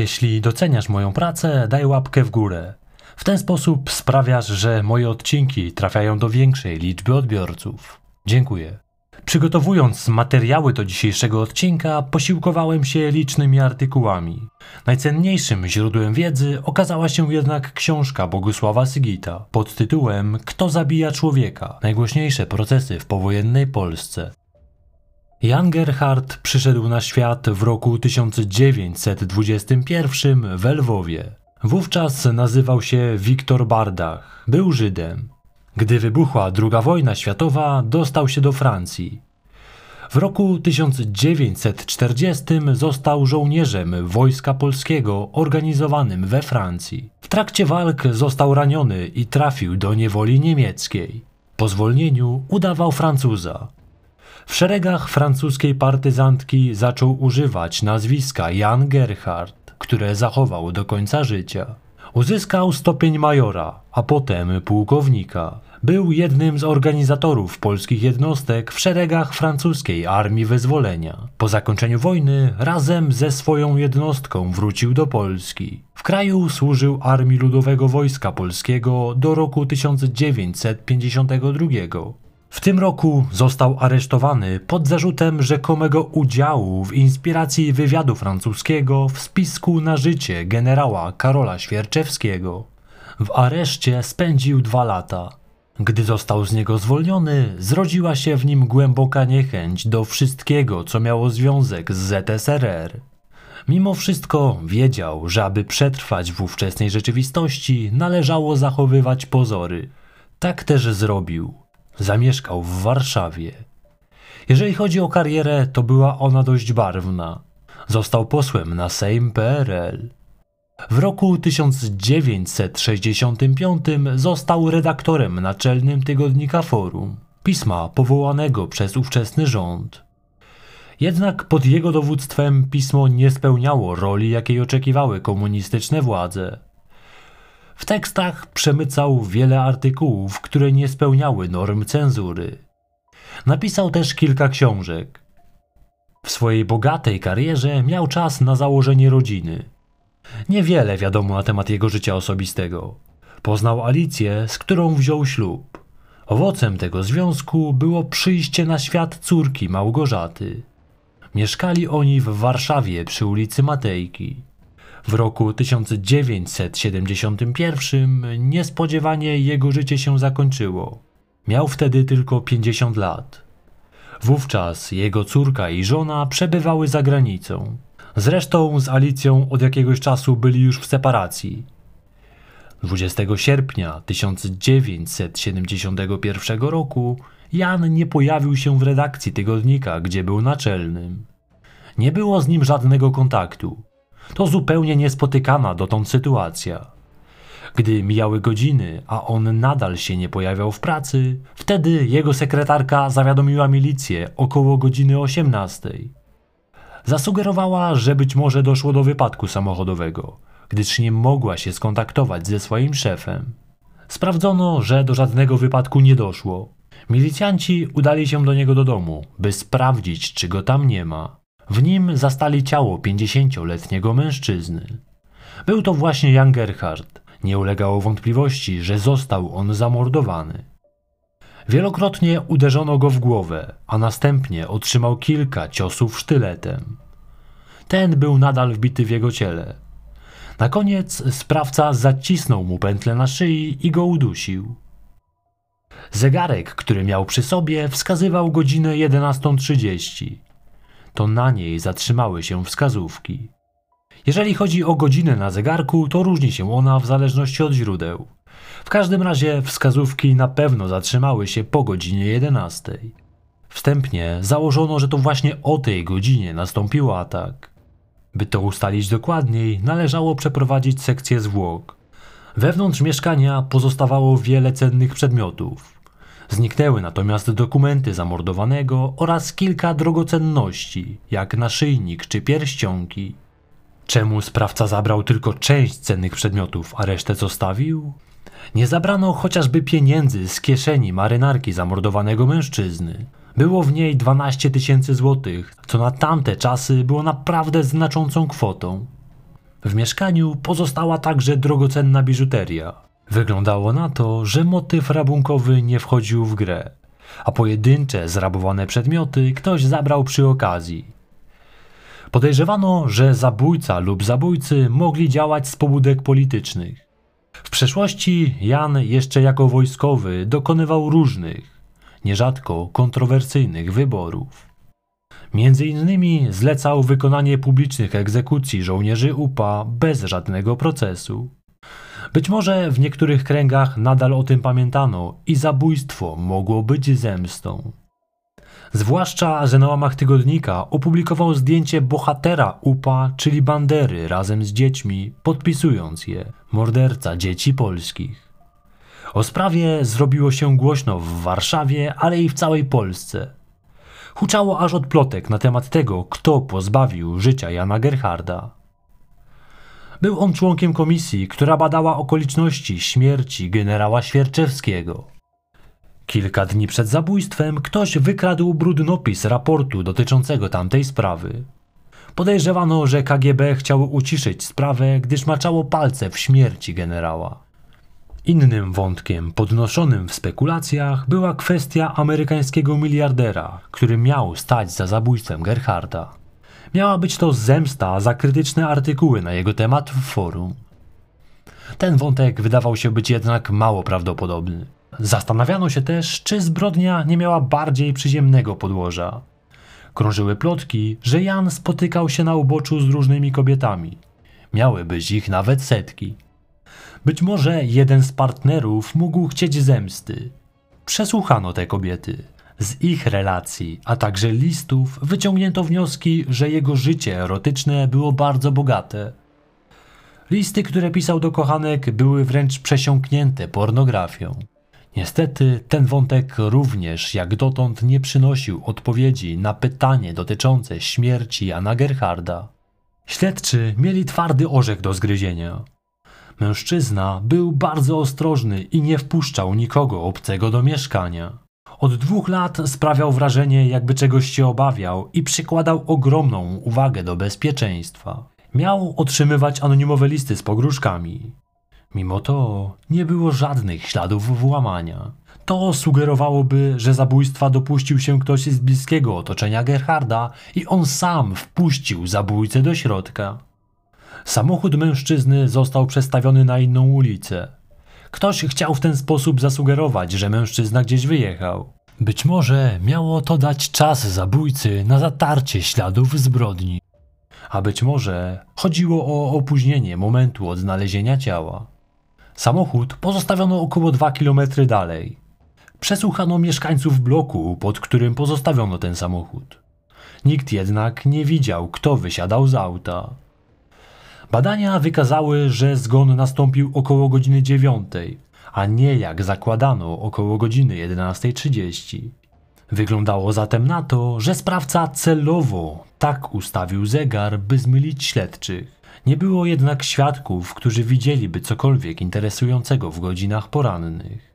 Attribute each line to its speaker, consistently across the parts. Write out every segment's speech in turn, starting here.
Speaker 1: jeśli doceniasz moją pracę, daj łapkę w górę. W ten sposób sprawiasz, że moje odcinki trafiają do większej liczby odbiorców. Dziękuję. Przygotowując materiały do dzisiejszego odcinka, posiłkowałem się licznymi artykułami. Najcenniejszym źródłem wiedzy okazała się jednak książka Bogusława Sygita pod tytułem Kto zabija człowieka? Najgłośniejsze procesy w powojennej Polsce. Jan Gerhard przyszedł na świat w roku 1921 w Lwowie. Wówczas nazywał się Wiktor Bardach. Był Żydem. Gdy wybuchła II wojna światowa, dostał się do Francji. W roku 1940 został żołnierzem Wojska Polskiego organizowanym we Francji. W trakcie walk został raniony i trafił do niewoli niemieckiej. Po zwolnieniu udawał Francuza. W szeregach francuskiej partyzantki zaczął używać nazwiska Jan Gerhard, które zachował do końca życia. Uzyskał stopień majora, a potem pułkownika. Był jednym z organizatorów polskich jednostek w szeregach francuskiej Armii Wyzwolenia. Po zakończeniu wojny razem ze swoją jednostką wrócił do Polski. W kraju służył Armii Ludowego Wojska Polskiego do roku 1952. W tym roku został aresztowany pod zarzutem rzekomego udziału w inspiracji wywiadu francuskiego w spisku na życie generała Karola Świerczewskiego. W areszcie spędził dwa lata. Gdy został z niego zwolniony, zrodziła się w nim głęboka niechęć do wszystkiego, co miało związek z ZSRR. Mimo wszystko wiedział, że aby przetrwać w ówczesnej rzeczywistości, należało zachowywać pozory. Tak też zrobił. Zamieszkał w Warszawie. Jeżeli chodzi o karierę, to była ona dość barwna. Został posłem na Sejm PRL. W roku 1965 został redaktorem naczelnym tygodnika Forum, pisma powołanego przez ówczesny rząd. Jednak pod jego dowództwem pismo nie spełniało roli, jakiej oczekiwały komunistyczne władze. W tekstach przemycał wiele artykułów, które nie spełniały norm cenzury. Napisał też kilka książek. W swojej bogatej karierze miał czas na założenie rodziny. Niewiele wiadomo na temat jego życia osobistego. Poznał Alicję, z którą wziął ślub. Owocem tego związku było przyjście na świat córki Małgorzaty. Mieszkali oni w Warszawie przy ulicy Matejki. W roku 1971 niespodziewanie jego życie się zakończyło. Miał wtedy tylko 50 lat. Wówczas jego córka i żona przebywały za granicą. Zresztą z Alicją od jakiegoś czasu byli już w separacji. 20 sierpnia 1971 roku Jan nie pojawił się w redakcji tygodnika, gdzie był naczelnym. Nie było z nim żadnego kontaktu. To zupełnie niespotykana dotąd sytuacja. Gdy mijały godziny, a on nadal się nie pojawiał w pracy, wtedy jego sekretarka zawiadomiła milicję około godziny 18. Zasugerowała, że być może doszło do wypadku samochodowego, gdyż nie mogła się skontaktować ze swoim szefem. Sprawdzono, że do żadnego wypadku nie doszło. Milicjanci udali się do niego do domu, by sprawdzić, czy go tam nie ma. W nim zastali ciało 50-letniego mężczyzny. Był to właśnie Jan Gerhard. Nie ulegało wątpliwości, że został on zamordowany. Wielokrotnie uderzono go w głowę, a następnie otrzymał kilka ciosów sztyletem. Ten był nadal wbity w jego ciele. Na koniec sprawca zacisnął mu pętlę na szyi i go udusił. Zegarek, który miał przy sobie, wskazywał godzinę 11.30 to na niej zatrzymały się wskazówki. Jeżeli chodzi o godzinę na zegarku, to różni się ona w zależności od źródeł. W każdym razie wskazówki na pewno zatrzymały się po godzinie 11. Wstępnie założono, że to właśnie o tej godzinie nastąpił atak. By to ustalić dokładniej, należało przeprowadzić sekcję zwłok. Wewnątrz mieszkania pozostawało wiele cennych przedmiotów. Zniknęły natomiast dokumenty zamordowanego oraz kilka drogocenności, jak naszyjnik czy pierścionki. Czemu sprawca zabrał tylko część cennych przedmiotów, a resztę zostawił? Nie zabrano chociażby pieniędzy z kieszeni marynarki zamordowanego mężczyzny. Było w niej 12 tysięcy złotych, co na tamte czasy było naprawdę znaczącą kwotą. W mieszkaniu pozostała także drogocenna biżuteria. Wyglądało na to, że motyw rabunkowy nie wchodził w grę, a pojedyncze zrabowane przedmioty ktoś zabrał przy okazji. Podejrzewano, że zabójca lub zabójcy mogli działać z pobudek politycznych. W przeszłości Jan jeszcze jako wojskowy dokonywał różnych, nierzadko kontrowersyjnych wyborów. Między innymi zlecał wykonanie publicznych egzekucji żołnierzy UPA bez żadnego procesu. Być może w niektórych kręgach nadal o tym pamiętano i zabójstwo mogło być zemstą. Zwłaszcza, że na łamach tygodnika opublikował zdjęcie bohatera UPA, czyli Bandery, razem z dziećmi, podpisując je morderca dzieci polskich. O sprawie zrobiło się głośno w Warszawie, ale i w całej Polsce. Huczało aż od plotek na temat tego, kto pozbawił życia Jana Gerharda. Był on członkiem komisji, która badała okoliczności śmierci generała Świerczewskiego. Kilka dni przed zabójstwem ktoś wykradł brudnopis raportu dotyczącego tamtej sprawy. Podejrzewano, że KGB chciało uciszyć sprawę, gdyż maczało palce w śmierci generała. Innym wątkiem podnoszonym w spekulacjach była kwestia amerykańskiego miliardera, który miał stać za zabójstwem Gerharda. Miała być to zemsta za krytyczne artykuły na jego temat w forum. Ten wątek wydawał się być jednak mało prawdopodobny. Zastanawiano się też, czy zbrodnia nie miała bardziej przyziemnego podłoża. Krążyły plotki, że Jan spotykał się na uboczu z różnymi kobietami. Miały być ich nawet setki. Być może jeden z partnerów mógł chcieć zemsty. Przesłuchano te kobiety. Z ich relacji, a także listów wyciągnięto wnioski, że jego życie erotyczne było bardzo bogate. Listy, które pisał do kochanek, były wręcz przesiąknięte pornografią. Niestety ten wątek również jak dotąd nie przynosił odpowiedzi na pytanie dotyczące śmierci Jana Gerharda. Śledczy mieli twardy orzech do zgryzienia. Mężczyzna był bardzo ostrożny i nie wpuszczał nikogo obcego do mieszkania. Od dwóch lat sprawiał wrażenie, jakby czegoś się obawiał i przykładał ogromną uwagę do bezpieczeństwa. Miał otrzymywać anonimowe listy z pogróżkami. Mimo to nie było żadnych śladów włamania. To sugerowałoby, że zabójstwa dopuścił się ktoś z bliskiego otoczenia Gerharda i on sam wpuścił zabójcę do środka. Samochód mężczyzny został przestawiony na inną ulicę. Ktoś chciał w ten sposób zasugerować, że mężczyzna gdzieś wyjechał. Być może miało to dać czas zabójcy na zatarcie śladów zbrodni. A być może chodziło o opóźnienie momentu odnalezienia ciała. Samochód pozostawiono około 2 km dalej. Przesłuchano mieszkańców bloku, pod którym pozostawiono ten samochód. Nikt jednak nie widział, kto wysiadał z auta. Badania wykazały, że zgon nastąpił około godziny 9, a nie jak zakładano około godziny 11.30. Wyglądało zatem na to, że sprawca celowo tak ustawił zegar, by zmylić śledczych. Nie było jednak świadków, którzy widzieliby cokolwiek interesującego w godzinach porannych.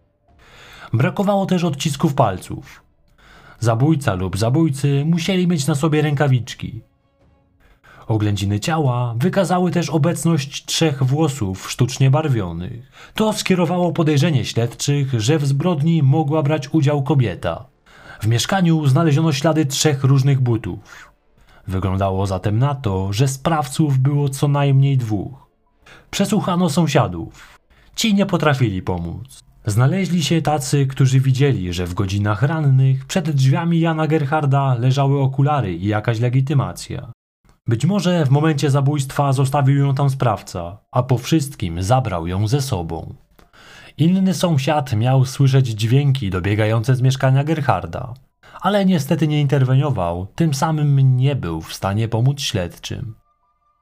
Speaker 1: Brakowało też odcisków palców. Zabójca lub zabójcy musieli mieć na sobie rękawiczki. Oględziny ciała wykazały też obecność trzech włosów sztucznie barwionych. To skierowało podejrzenie śledczych, że w zbrodni mogła brać udział kobieta. W mieszkaniu znaleziono ślady trzech różnych butów. Wyglądało zatem na to, że sprawców było co najmniej dwóch. Przesłuchano sąsiadów. Ci nie potrafili pomóc. Znaleźli się tacy, którzy widzieli, że w godzinach rannych przed drzwiami Jana Gerharda leżały okulary i jakaś legitymacja. Być może w momencie zabójstwa zostawił ją tam sprawca, a po wszystkim zabrał ją ze sobą. Inny sąsiad miał słyszeć dźwięki dobiegające z mieszkania Gerharda, ale niestety nie interweniował, tym samym nie był w stanie pomóc śledczym.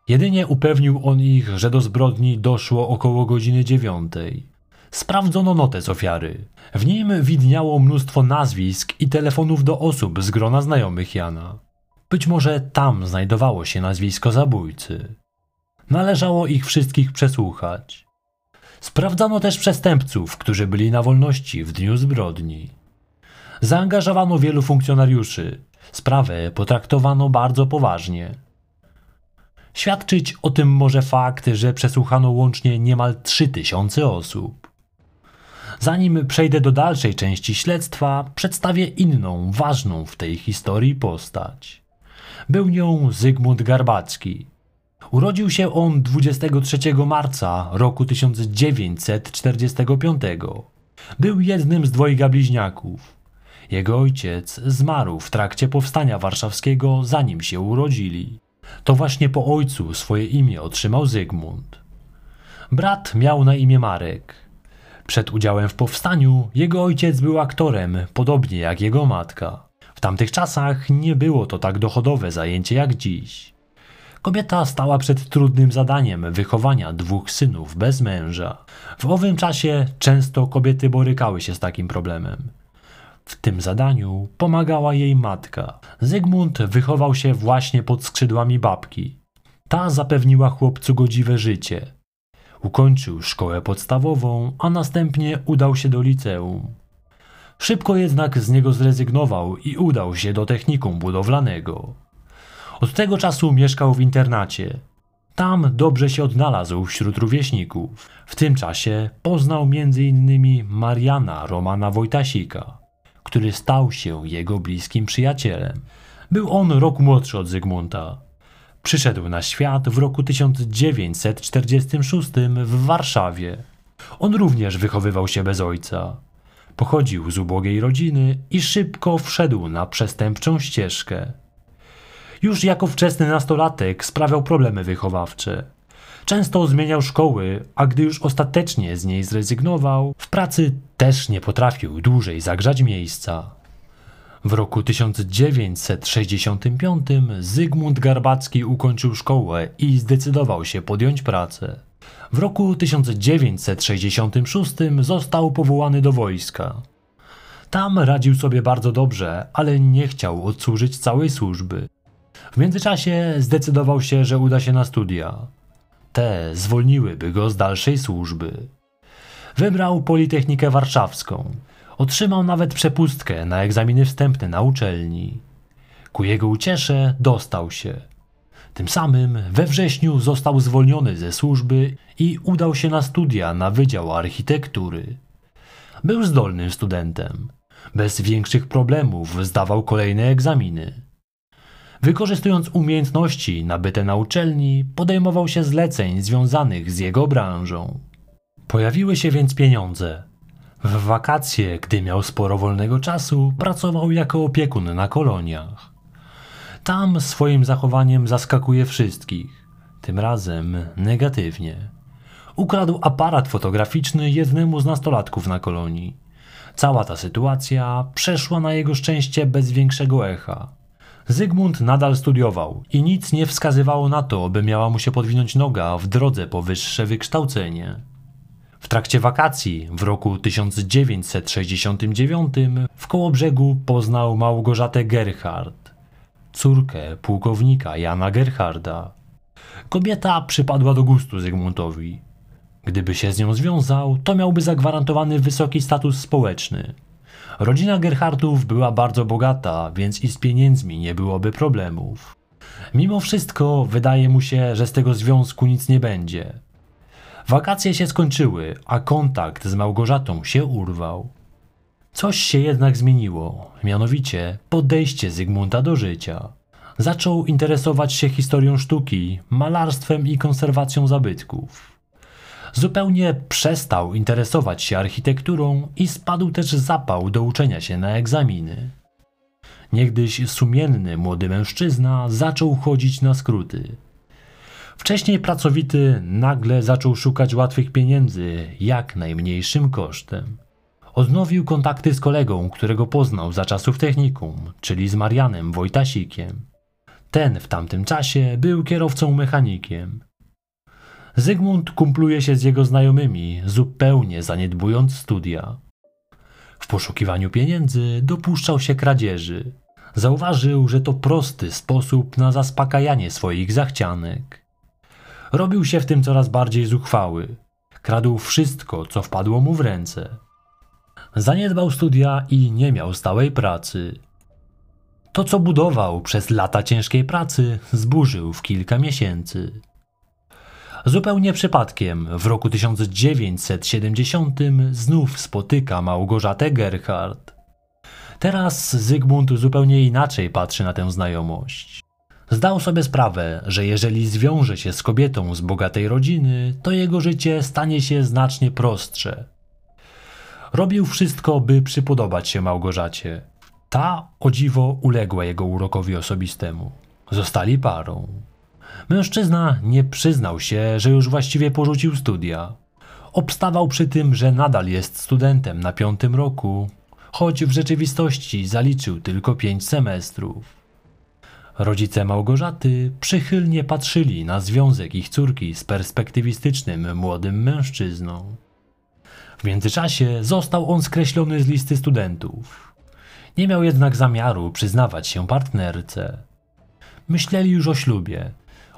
Speaker 1: Jedynie upewnił on ich, że do zbrodni doszło około godziny dziewiątej. Sprawdzono notes ofiary. W nim widniało mnóstwo nazwisk i telefonów do osób z grona znajomych Jana. Być może tam znajdowało się nazwisko zabójcy. Należało ich wszystkich przesłuchać. Sprawdzano też przestępców, którzy byli na wolności w dniu zbrodni. Zaangażowano wielu funkcjonariuszy. Sprawę potraktowano bardzo poważnie. Świadczyć o tym może fakt, że przesłuchano łącznie niemal 3000 osób. Zanim przejdę do dalszej części śledztwa, przedstawię inną, ważną w tej historii postać. Był nią Zygmunt Garbacki. Urodził się on 23 marca roku 1945. Był jednym z dwojga bliźniaków. Jego ojciec zmarł w trakcie powstania warszawskiego, zanim się urodzili. To właśnie po ojcu swoje imię otrzymał Zygmunt. Brat miał na imię Marek. Przed udziałem w powstaniu jego ojciec był aktorem, podobnie jak jego matka. Tamtych czasach nie było to tak dochodowe zajęcie jak dziś. Kobieta stała przed trudnym zadaniem wychowania dwóch synów bez męża. W owym czasie często kobiety borykały się z takim problemem. W tym zadaniu pomagała jej matka. Zygmunt wychował się właśnie pod skrzydłami babki. Ta zapewniła chłopcu godziwe życie. Ukończył szkołę podstawową, a następnie udał się do liceum. Szybko jednak z niego zrezygnował i udał się do technikum budowlanego. Od tego czasu mieszkał w internacie. Tam dobrze się odnalazł wśród rówieśników. W tym czasie poznał m.in. Mariana Romana Wojtasika, który stał się jego bliskim przyjacielem. Był on rok młodszy od Zygmunta. Przyszedł na świat w roku 1946 w Warszawie. On również wychowywał się bez ojca. Pochodził z ubogiej rodziny i szybko wszedł na przestępczą ścieżkę. Już jako wczesny nastolatek sprawiał problemy wychowawcze. Często zmieniał szkoły, a gdy już ostatecznie z niej zrezygnował, w pracy też nie potrafił dłużej zagrzać miejsca. W roku 1965 Zygmunt Garbacki ukończył szkołę i zdecydował się podjąć pracę. W roku 1966 został powołany do wojska. Tam radził sobie bardzo dobrze, ale nie chciał odsłużyć całej służby. W międzyczasie zdecydował się, że uda się na studia. Te zwolniłyby go z dalszej służby. Wybrał Politechnikę Warszawską. Otrzymał nawet przepustkę na egzaminy wstępne na uczelni. Ku jego uciesze dostał się. Tym samym we wrześniu został zwolniony ze służby i udał się na studia na Wydział Architektury. Był zdolnym studentem. Bez większych problemów zdawał kolejne egzaminy. Wykorzystując umiejętności nabyte na uczelni, podejmował się zleceń związanych z jego branżą. Pojawiły się więc pieniądze. W wakacje, gdy miał sporo wolnego czasu, pracował jako opiekun na koloniach. Tam swoim zachowaniem zaskakuje wszystkich, tym razem negatywnie. Ukradł aparat fotograficzny jednemu z nastolatków na kolonii. Cała ta sytuacja przeszła na jego szczęście bez większego echa. Zygmunt nadal studiował i nic nie wskazywało na to, by miała mu się podwinąć noga w drodze po wyższe wykształcenie. W trakcie wakacji w roku 1969 w Kołobrzegu poznał Małgorzatę Gerhard, córkę pułkownika Jana Gerharda. Kobieta przypadła do gustu Zygmuntowi. Gdyby się z nią związał, to miałby zagwarantowany wysoki status społeczny. Rodzina Gerhardów była bardzo bogata, więc i z pieniędzmi nie byłoby problemów. Mimo wszystko wydaje mu się, że z tego związku nic nie będzie. Wakacje się skończyły, a kontakt z Małgorzatą się urwał. Coś się jednak zmieniło, mianowicie podejście Zygmunta do życia. Zaczął interesować się historią sztuki, malarstwem i konserwacją zabytków. Zupełnie przestał interesować się architekturą i spadł też zapał do uczenia się na egzaminy. Niegdyś sumienny młody mężczyzna zaczął chodzić na skróty. Wcześniej pracowity nagle zaczął szukać łatwych pieniędzy jak najmniejszym kosztem. Odnowił kontakty z kolegą, którego poznał za czasów technikum, czyli z Marianem Wojtasikiem. Ten w tamtym czasie był kierowcą mechanikiem. Zygmunt kumpluje się z jego znajomymi, zupełnie zaniedbując studia. W poszukiwaniu pieniędzy dopuszczał się kradzieży. Zauważył, że to prosty sposób na zaspokajanie swoich zachcianek. Robił się w tym coraz bardziej zuchwały. Kradł wszystko, co wpadło mu w ręce. Zaniedbał studia i nie miał stałej pracy. To, co budował przez lata ciężkiej pracy, zburzył w kilka miesięcy. Zupełnie przypadkiem w roku 1970 znów spotyka Małgorzatę Gerhard. Teraz Zygmunt zupełnie inaczej patrzy na tę znajomość. Zdał sobie sprawę, że jeżeli zwiąże się z kobietą z bogatej rodziny, to jego życie stanie się znacznie prostsze. Robił wszystko, by przypodobać się Małgorzacie. Ta o dziwo uległa jego urokowi osobistemu. Zostali parą. Mężczyzna nie przyznał się, że już właściwie porzucił studia. Obstawał przy tym, że nadal jest studentem na piątym roku, choć w rzeczywistości zaliczył tylko pięć semestrów. Rodzice Małgorzaty przychylnie patrzyli na związek ich córki z perspektywistycznym młodym mężczyzną. W międzyczasie został on skreślony z listy studentów. Nie miał jednak zamiaru przyznawać się partnerce. Myśleli już o ślubie.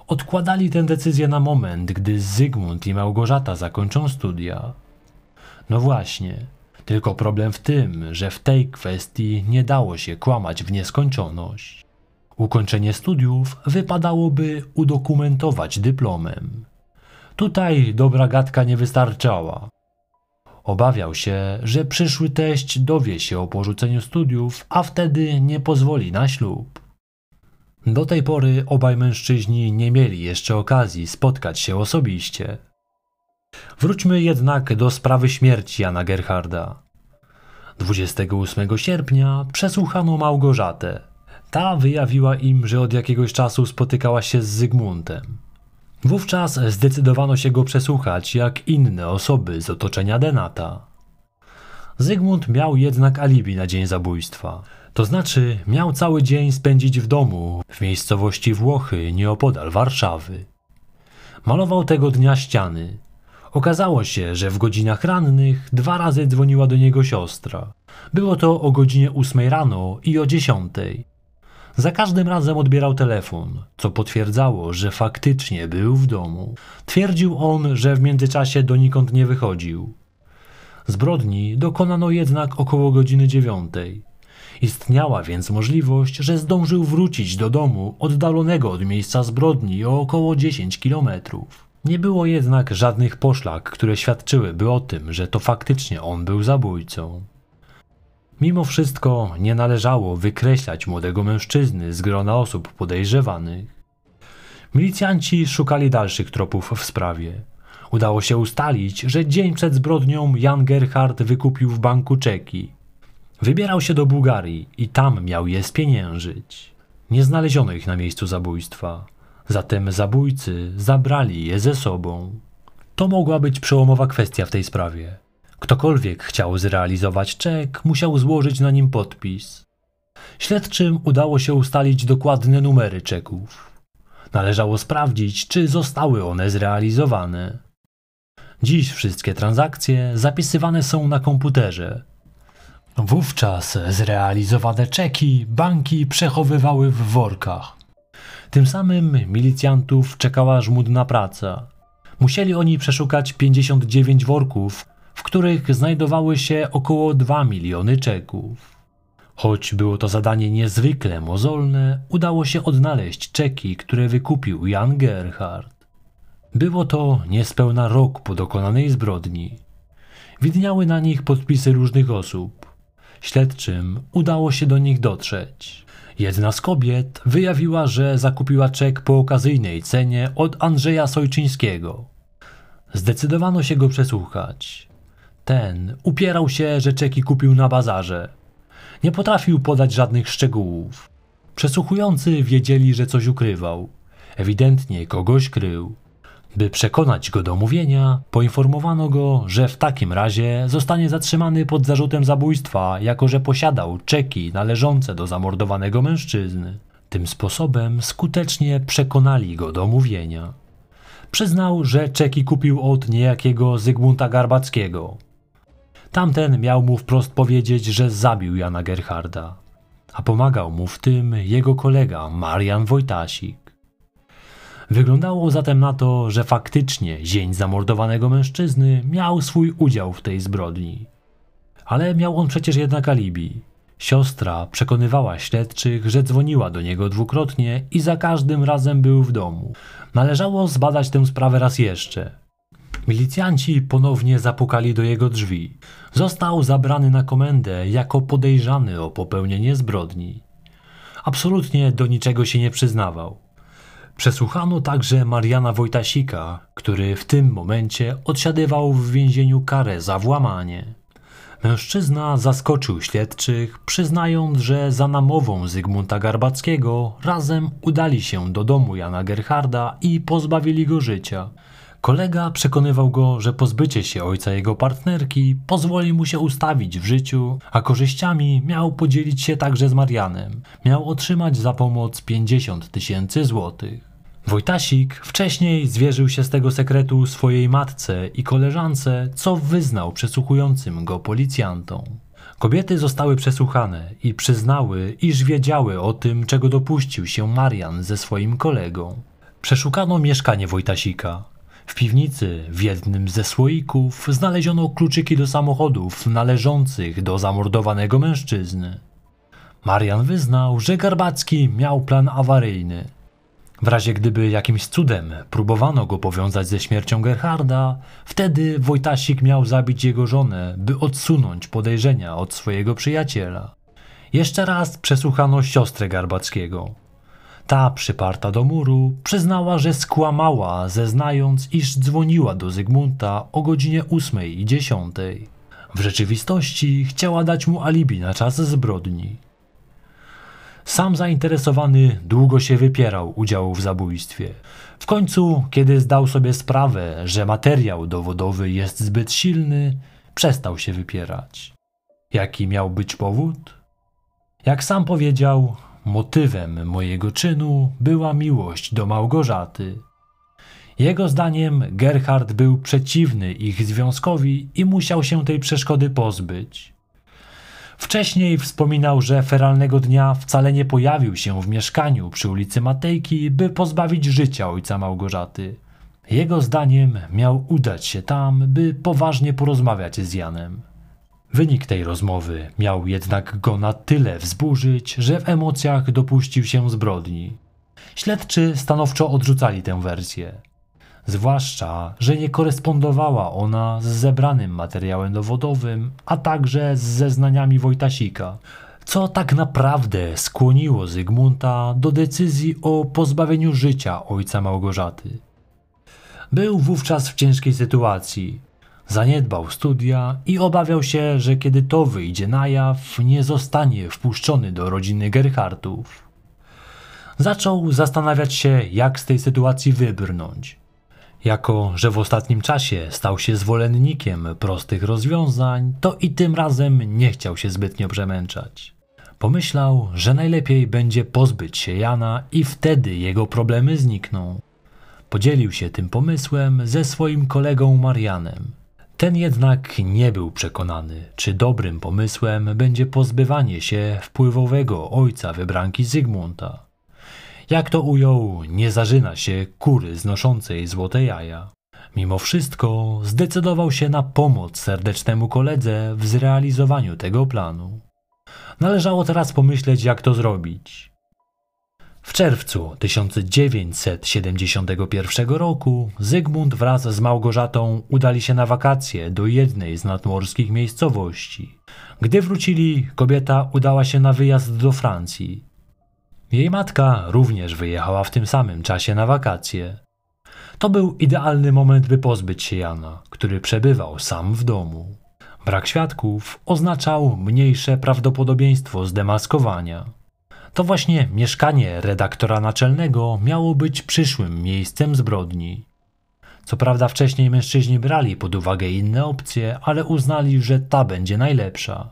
Speaker 1: Odkładali tę decyzję na moment, gdy Zygmunt i Małgorzata zakończą studia. No właśnie, tylko problem w tym, że w tej kwestii nie dało się kłamać w nieskończoność. Ukończenie studiów wypadałoby udokumentować dyplomem. Tutaj dobra gadka nie wystarczała. Obawiał się, że przyszły teść dowie się o porzuceniu studiów, a wtedy nie pozwoli na ślub. Do tej pory obaj mężczyźni nie mieli jeszcze okazji spotkać się osobiście. Wróćmy jednak do sprawy śmierci Jana Gerharda. 28 sierpnia przesłuchano Małgorzatę. Ta wyjawiła im, że od jakiegoś czasu spotykała się z Zygmuntem. Wówczas zdecydowano się go przesłuchać jak inne osoby z otoczenia Denata. Zygmunt miał jednak alibi na dzień zabójstwa. To znaczy, miał cały dzień spędzić w domu w miejscowości Włochy nieopodal Warszawy. Malował tego dnia ściany. Okazało się, że w godzinach rannych dwa razy dzwoniła do niego siostra. Było to o godzinie ósmej rano i o dziesiątej. Za każdym razem odbierał telefon, co potwierdzało, że faktycznie był w domu. Twierdził on, że w międzyczasie donikąd nie wychodził. Zbrodni dokonano jednak około godziny dziewiątej. Istniała więc możliwość, że zdążył wrócić do domu oddalonego od miejsca zbrodni o około 10 kilometrów. Nie było jednak żadnych poszlak, które świadczyłyby o tym, że to faktycznie on był zabójcą. Mimo wszystko nie należało wykreślać młodego mężczyzny z grona osób podejrzewanych. Milicjanci szukali dalszych tropów w sprawie. Udało się ustalić, że dzień przed zbrodnią Jan Gerhard wykupił w banku czeki. Wybierał się do Bułgarii i tam miał je spieniężyć. Nie znaleziono ich na miejscu zabójstwa, zatem zabójcy zabrali je ze sobą. To mogła być przełomowa kwestia w tej sprawie. Ktokolwiek chciał zrealizować czek, musiał złożyć na nim podpis. Śledczym udało się ustalić dokładne numery czeków. Należało sprawdzić, czy zostały one zrealizowane. Dziś wszystkie transakcje zapisywane są na komputerze. Wówczas zrealizowane czeki banki przechowywały w workach. Tym samym milicjantów czekała żmudna praca. Musieli oni przeszukać 59 worków, w których znajdowały się około 2 miliony czeków. Choć było to zadanie niezwykle mozolne, udało się odnaleźć czeki, które wykupił Jan Gerhard. Było to niespełna rok po dokonanej zbrodni. Widniały na nich podpisy różnych osób. Śledczym udało się do nich dotrzeć. Jedna z kobiet wyjawiła, że zakupiła czek po okazyjnej cenie od Andrzeja Sojczyńskiego. Zdecydowano się go przesłuchać. Ten upierał się, że czeki kupił na bazarze. Nie potrafił podać żadnych szczegółów. Przesłuchujący wiedzieli, że coś ukrywał. Ewidentnie kogoś krył. By przekonać go do mówienia, poinformowano go, że w takim razie zostanie zatrzymany pod zarzutem zabójstwa, jako że posiadał czeki należące do zamordowanego mężczyzny. Tym sposobem skutecznie przekonali go do mówienia. Przyznał, że czeki kupił od niejakiego Zygmunta Garbackiego, Tamten miał mu wprost powiedzieć, że zabił Jana Gerharda, a pomagał mu w tym jego kolega Marian Wojtasik. Wyglądało zatem na to, że faktycznie zień zamordowanego mężczyzny miał swój udział w tej zbrodni. Ale miał on przecież jednak alibi. Siostra przekonywała śledczych, że dzwoniła do niego dwukrotnie i za każdym razem był w domu. Należało zbadać tę sprawę raz jeszcze. Milicjanci ponownie zapukali do jego drzwi. Został zabrany na komendę jako podejrzany o popełnienie zbrodni. Absolutnie do niczego się nie przyznawał. Przesłuchano także Mariana Wojtasika, który w tym momencie odsiadywał w więzieniu karę za włamanie. Mężczyzna zaskoczył śledczych, przyznając, że za namową Zygmunta Garbackiego razem udali się do domu Jana Gerharda i pozbawili go życia. Kolega przekonywał go, że pozbycie się ojca jego partnerki pozwoli mu się ustawić w życiu, a korzyściami miał podzielić się także z Marianem. Miał otrzymać za pomoc 50 tysięcy złotych. Wojtasik wcześniej zwierzył się z tego sekretu swojej matce i koleżance, co wyznał przesłuchującym go policjantom. Kobiety zostały przesłuchane i przyznały, iż wiedziały o tym, czego dopuścił się Marian ze swoim kolegą. Przeszukano mieszkanie Wojtasika. W piwnicy, w jednym ze słoików, znaleziono kluczyki do samochodów należących do zamordowanego mężczyzny. Marian wyznał, że Garbacki miał plan awaryjny. W razie gdyby jakimś cudem próbowano go powiązać ze śmiercią Gerharda, wtedy Wojtasik miał zabić jego żonę, by odsunąć podejrzenia od swojego przyjaciela. Jeszcze raz przesłuchano siostrę Garbackiego. Ta, przyparta do muru, przyznała, że skłamała, zeznając, iż dzwoniła do Zygmunta o godzinie 8 i 10. W rzeczywistości chciała dać mu alibi na czas zbrodni. Sam zainteresowany długo się wypierał udziału w zabójstwie. W końcu, kiedy zdał sobie sprawę, że materiał dowodowy jest zbyt silny, przestał się wypierać. Jaki miał być powód? Jak sam powiedział, motywem mojego czynu była miłość do Małgorzaty. Jego zdaniem Gerhard był przeciwny ich związkowi i musiał się tej przeszkody pozbyć. Wcześniej wspominał, że feralnego dnia wcale nie pojawił się w mieszkaniu przy ulicy Matejki, by pozbawić życia ojca Małgorzaty. Jego zdaniem miał udać się tam, by poważnie porozmawiać z Janem. Wynik tej rozmowy miał jednak go na tyle wzburzyć, że w emocjach dopuścił się zbrodni. Śledczy stanowczo odrzucali tę wersję. Zwłaszcza, że nie korespondowała ona z zebranym materiałem dowodowym, a także z zeznaniami Wojtasika, co tak naprawdę skłoniło Zygmunta do decyzji o pozbawieniu życia ojca Małgorzaty. Był wówczas w ciężkiej sytuacji. Zaniedbał studia i obawiał się, że kiedy to wyjdzie na jaw, nie zostanie wpuszczony do rodziny Gerhartów. Zaczął zastanawiać się, jak z tej sytuacji wybrnąć. Jako, że w ostatnim czasie stał się zwolennikiem prostych rozwiązań, to i tym razem nie chciał się zbytnio przemęczać. Pomyślał, że najlepiej będzie pozbyć się Jana i wtedy jego problemy znikną. Podzielił się tym pomysłem ze swoim kolegą Marianem. Ten jednak nie był przekonany, czy dobrym pomysłem będzie pozbywanie się wpływowego ojca wybranki Zygmunta. Jak to ujął, nie zażyna się kury znoszącej złote jaja. Mimo wszystko zdecydował się na pomoc serdecznemu koledze w zrealizowaniu tego planu. Należało teraz pomyśleć, jak to zrobić. W czerwcu 1971 roku Zygmunt wraz z Małgorzatą udali się na wakacje do jednej z nadmorskich miejscowości. Gdy wrócili, kobieta udała się na wyjazd do Francji. Jej matka również wyjechała w tym samym czasie na wakacje. To był idealny moment, by pozbyć się Jana, który przebywał sam w domu. Brak świadków oznaczał mniejsze prawdopodobieństwo zdemaskowania. To właśnie mieszkanie redaktora naczelnego miało być przyszłym miejscem zbrodni. Co prawda wcześniej mężczyźni brali pod uwagę inne opcje, ale uznali, że ta będzie najlepsza.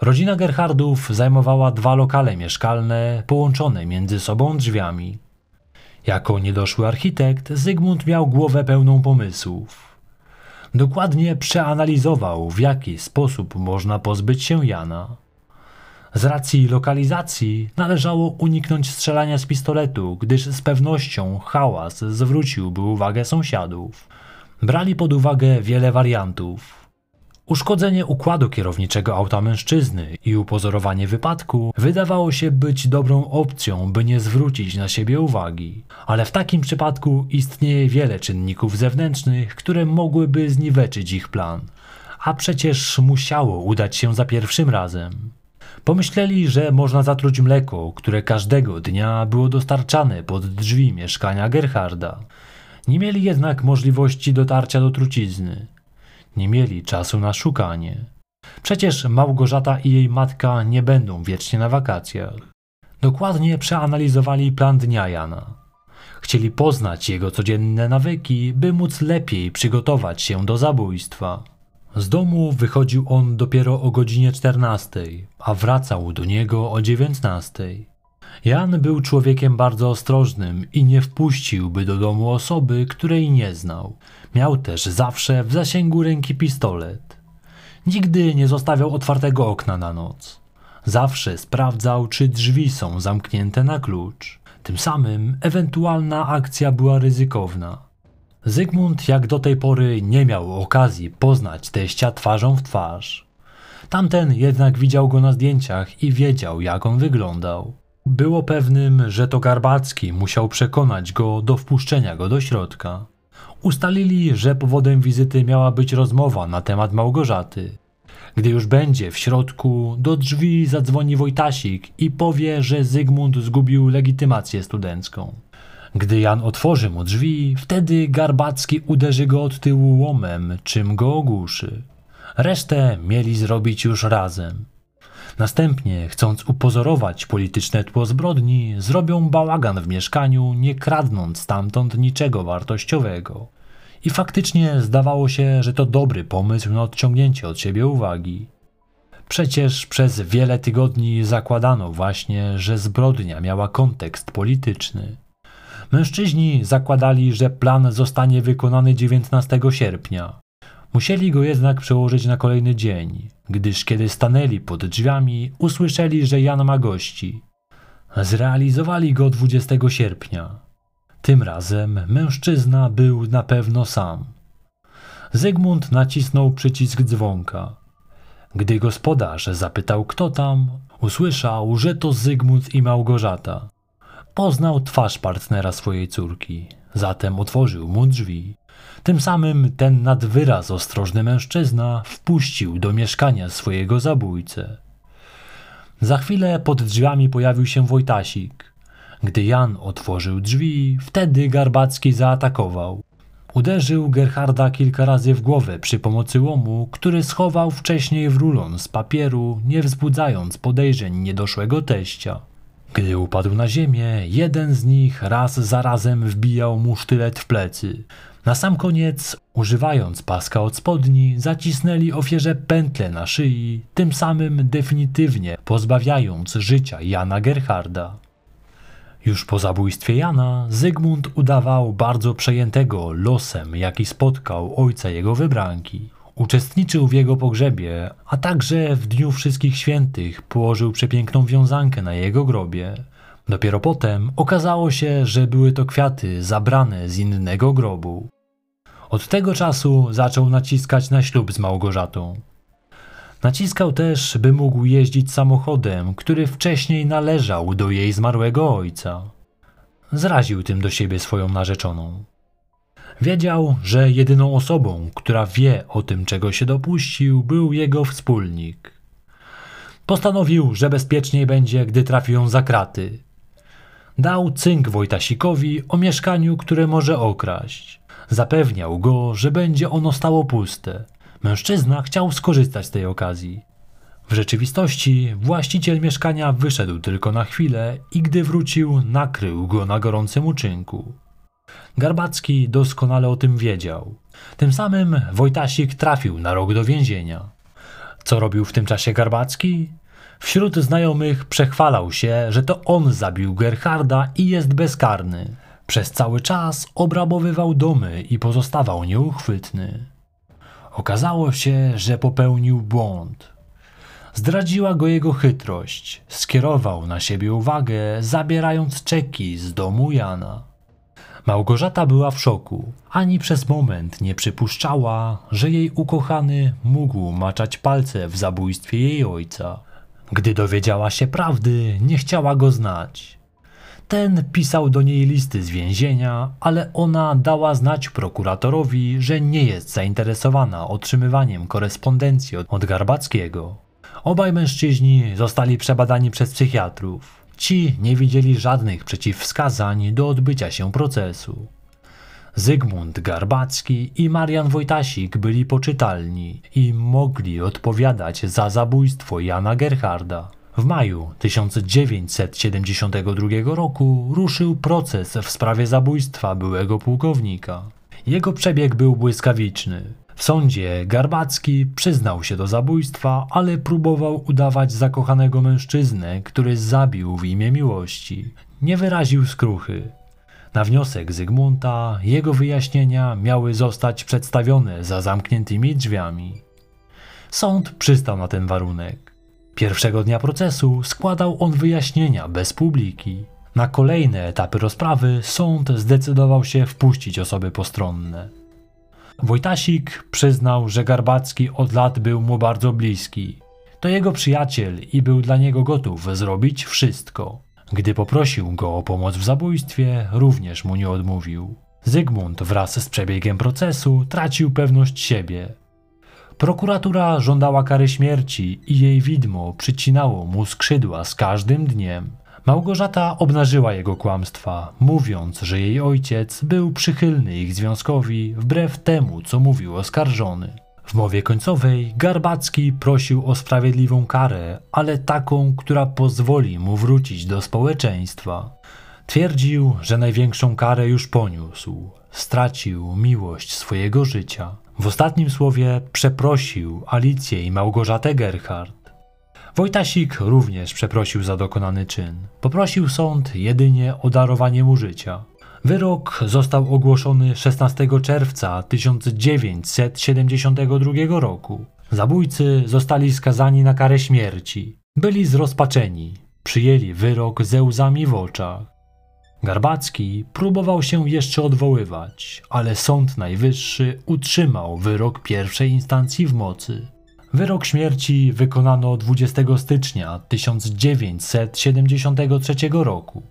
Speaker 1: Rodzina Gerhardów zajmowała dwa lokale mieszkalne połączone między sobą drzwiami. Jako niedoszły architekt, Zygmunt miał głowę pełną pomysłów. Dokładnie przeanalizował, w jaki sposób można pozbyć się Jana. Z racji lokalizacji należało uniknąć strzelania z pistoletu, gdyż z pewnością hałas zwróciłby uwagę sąsiadów. Brali pod uwagę wiele wariantów. Uszkodzenie układu kierowniczego auta mężczyzny i upozorowanie wypadku wydawało się być dobrą opcją, by nie zwrócić na siebie uwagi. Ale w takim przypadku istnieje wiele czynników zewnętrznych, które mogłyby zniweczyć ich plan. A przecież musiało udać się za pierwszym razem. Pomyśleli, że można zatruć mleko, które każdego dnia było dostarczane pod drzwi mieszkania Gerharda. Nie mieli jednak możliwości dotarcia do trucizny. Nie mieli czasu na szukanie. Przecież Małgorzata i jej matka nie będą wiecznie na wakacjach. Dokładnie przeanalizowali plan dnia Jana. Chcieli poznać jego codzienne nawyki, by móc lepiej przygotować się do zabójstwa. Z domu wychodził on dopiero o godzinie 14, a wracał do niego o 19. Jan był człowiekiem bardzo ostrożnym i nie wpuściłby do domu osoby, której nie znał. Miał też zawsze w zasięgu ręki pistolet. Nigdy nie zostawiał otwartego okna na noc. Zawsze sprawdzał, czy drzwi są zamknięte na klucz. Tym samym ewentualna akcja była ryzykowna. Zygmunt jak do tej pory nie miał okazji poznać teścia twarzą w twarz. Tamten jednak widział go na zdjęciach i wiedział, jak on wyglądał. Było pewnym, że to Garbacki musiał przekonać go do wpuszczenia go do środka. Ustalili, że powodem wizyty miała być rozmowa na temat Małgorzaty. Gdy już będzie w środku, do drzwi zadzwoni Wojtasik i powie, że Zygmunt zgubił legitymację studencką. Gdy Jan otworzy mu drzwi, wtedy Garbacki uderzy go od tyłu łomem, czym go ogłuszy. Resztę mieli zrobić już razem. Następnie, chcąc upozorować polityczne tło zbrodni, zrobią bałagan w mieszkaniu, nie kradnąc stamtąd niczego wartościowego. I faktycznie zdawało się, że to dobry pomysł na odciągnięcie od siebie uwagi. Przecież przez wiele tygodni zakładano właśnie, że zbrodnia miała kontekst polityczny. Mężczyźni zakładali, że plan zostanie wykonany 19 sierpnia. Musieli go jednak przełożyć na kolejny dzień, gdyż kiedy stanęli pod drzwiami, usłyszeli, że Jan ma gości. Zrealizowali go 20 sierpnia. Tym razem mężczyzna był na pewno sam. Zygmunt nacisnął przycisk dzwonka. Gdy gospodarz zapytał, kto tam, usłyszał, że to Zygmunt i Małgorzata. Poznał twarz partnera swojej córki, zatem otworzył mu drzwi. Tym samym ten nadwyraz ostrożny mężczyzna wpuścił do mieszkania swojego zabójcę. Za chwilę pod drzwiami pojawił się Wojtasik. Gdy Jan otworzył drzwi, wtedy Garbacki zaatakował. Uderzył Gerharda kilka razy w głowę przy pomocy łomu, który schował wcześniej w rulon z papieru, nie wzbudzając podejrzeń niedoszłego teścia. Gdy upadł na ziemię, jeden z nich raz za razem wbijał mu sztylet w plecy. Na sam koniec, używając paska od spodni, zacisnęli ofierze pętle na szyi, tym samym definitywnie pozbawiając życia Jana Gerharda. Już po zabójstwie Jana, Zygmunt udawał bardzo przejętego losem, jaki spotkał ojca jego wybranki. Uczestniczył w jego pogrzebie, a także w Dniu Wszystkich Świętych położył przepiękną wiązankę na jego grobie. Dopiero potem okazało się, że były to kwiaty zabrane z innego grobu. Od tego czasu zaczął naciskać na ślub z Małgorzatą. Naciskał też, by mógł jeździć samochodem, który wcześniej należał do jej zmarłego ojca. Zraził tym do siebie swoją narzeczoną. Wiedział, że jedyną osobą, która wie o tym, czego się dopuścił, był jego wspólnik. Postanowił, że bezpieczniej będzie, gdy trafią za kraty. Dał cynk Wojtasikowi o mieszkaniu, które może okraść. Zapewniał go, że będzie ono stało puste. Mężczyzna chciał skorzystać z tej okazji. W rzeczywistości właściciel mieszkania wyszedł tylko na chwilę i gdy wrócił, nakrył go na gorącym uczynku. Garbacki doskonale o tym wiedział. Tym samym Wojtasik trafił na rok do więzienia. Co robił w tym czasie Garbacki? Wśród znajomych przechwalał się, że to on zabił Gerharda i jest bezkarny. Przez cały czas obrabowywał domy i pozostawał nieuchwytny. Okazało się, że popełnił błąd. Zdradziła go jego chytrość. Skierował na siebie uwagę, zabierając czeki z domu Jana. Małgorzata była w szoku. Ani przez moment nie przypuszczała, że jej ukochany mógł maczać palce w zabójstwie jej ojca. Gdy dowiedziała się prawdy, nie chciała go znać. Ten pisał do niej listy z więzienia, ale ona dała znać prokuratorowi, że nie jest zainteresowana otrzymywaniem korespondencji od Garbackiego. Obaj mężczyźni zostali przebadani przez psychiatrów. Ci nie widzieli żadnych przeciwwskazań do odbycia się procesu. Zygmunt Garbacki i Marian Wojtasik byli poczytalni i mogli odpowiadać za zabójstwo Jana Gerharda. W maju 1972 roku ruszył proces w sprawie zabójstwa byłego pułkownika. Jego przebieg był błyskawiczny. W sądzie Garbacki przyznał się do zabójstwa, ale próbował udawać zakochanego mężczyznę, który zabił w imię miłości. Nie wyraził skruchy. Na wniosek Zygmunta jego wyjaśnienia miały zostać przedstawione za zamkniętymi drzwiami. Sąd przystał na ten warunek. Pierwszego dnia procesu składał on wyjaśnienia bez publiki. Na kolejne etapy rozprawy sąd zdecydował się wpuścić osoby postronne. Wojtasik przyznał, że Garbacki od lat był mu bardzo bliski. To jego przyjaciel i był dla niego gotów zrobić wszystko. Gdy poprosił go o pomoc w zabójstwie, również mu nie odmówił. Zygmunt wraz z przebiegiem procesu tracił pewność siebie. Prokuratura żądała kary śmierci i jej widmo przycinało mu skrzydła z każdym dniem. Małgorzata obnażyła jego kłamstwa, mówiąc, że jej ojciec był przychylny ich związkowi wbrew temu, co mówił oskarżony. W mowie końcowej Garbacki prosił o sprawiedliwą karę, ale taką, która pozwoli mu wrócić do społeczeństwa. Twierdził, że największą karę już poniósł. Stracił miłość swojego życia. W ostatnim słowie przeprosił Alicję i Małgorzatę Gerhard. Wojtasik również przeprosił za dokonany czyn. Poprosił sąd jedynie o darowanie mu życia. Wyrok został ogłoszony 16 czerwca 1972 roku. Zabójcy zostali skazani na karę śmierci. Byli zrozpaczeni. Przyjęli wyrok ze łzami w oczach. Garbacki próbował się jeszcze odwoływać, ale Sąd Najwyższy utrzymał wyrok pierwszej instancji w mocy. Wyrok śmierci wykonano 20 stycznia 1973 roku.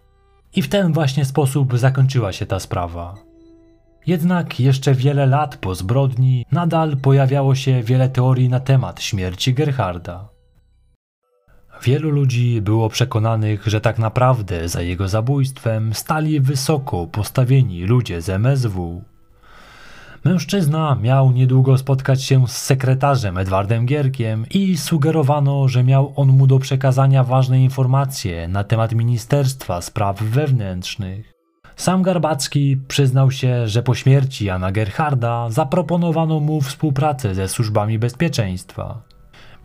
Speaker 1: I w ten właśnie sposób zakończyła się ta sprawa. Jednak jeszcze wiele lat po zbrodni nadal pojawiało się wiele teorii na temat śmierci Gerharda. Wielu ludzi było przekonanych, że tak naprawdę za jego zabójstwem stali wysoko postawieni ludzie z MSW. Mężczyzna miał niedługo spotkać się z sekretarzem Edwardem Gierkiem i sugerowano, że miał on mu do przekazania ważne informacje na temat Ministerstwa Spraw Wewnętrznych. Sam Garbacki przyznał się, że po śmierci Jana Gerharda zaproponowano mu współpracę ze służbami bezpieczeństwa.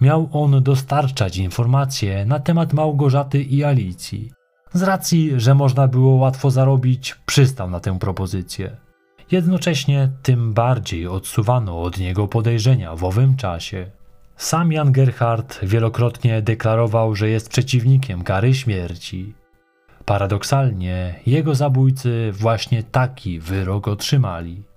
Speaker 1: Miał on dostarczać informacje na temat Małgorzaty i Alicji. Z racji, że można było łatwo zarobić, przystał na tę propozycję. Jednocześnie tym bardziej odsuwano od niego podejrzenia w owym czasie. Sam Jan Gerhard wielokrotnie deklarował, że jest przeciwnikiem kary śmierci. Paradoksalnie, jego zabójcy właśnie taki wyrok otrzymali.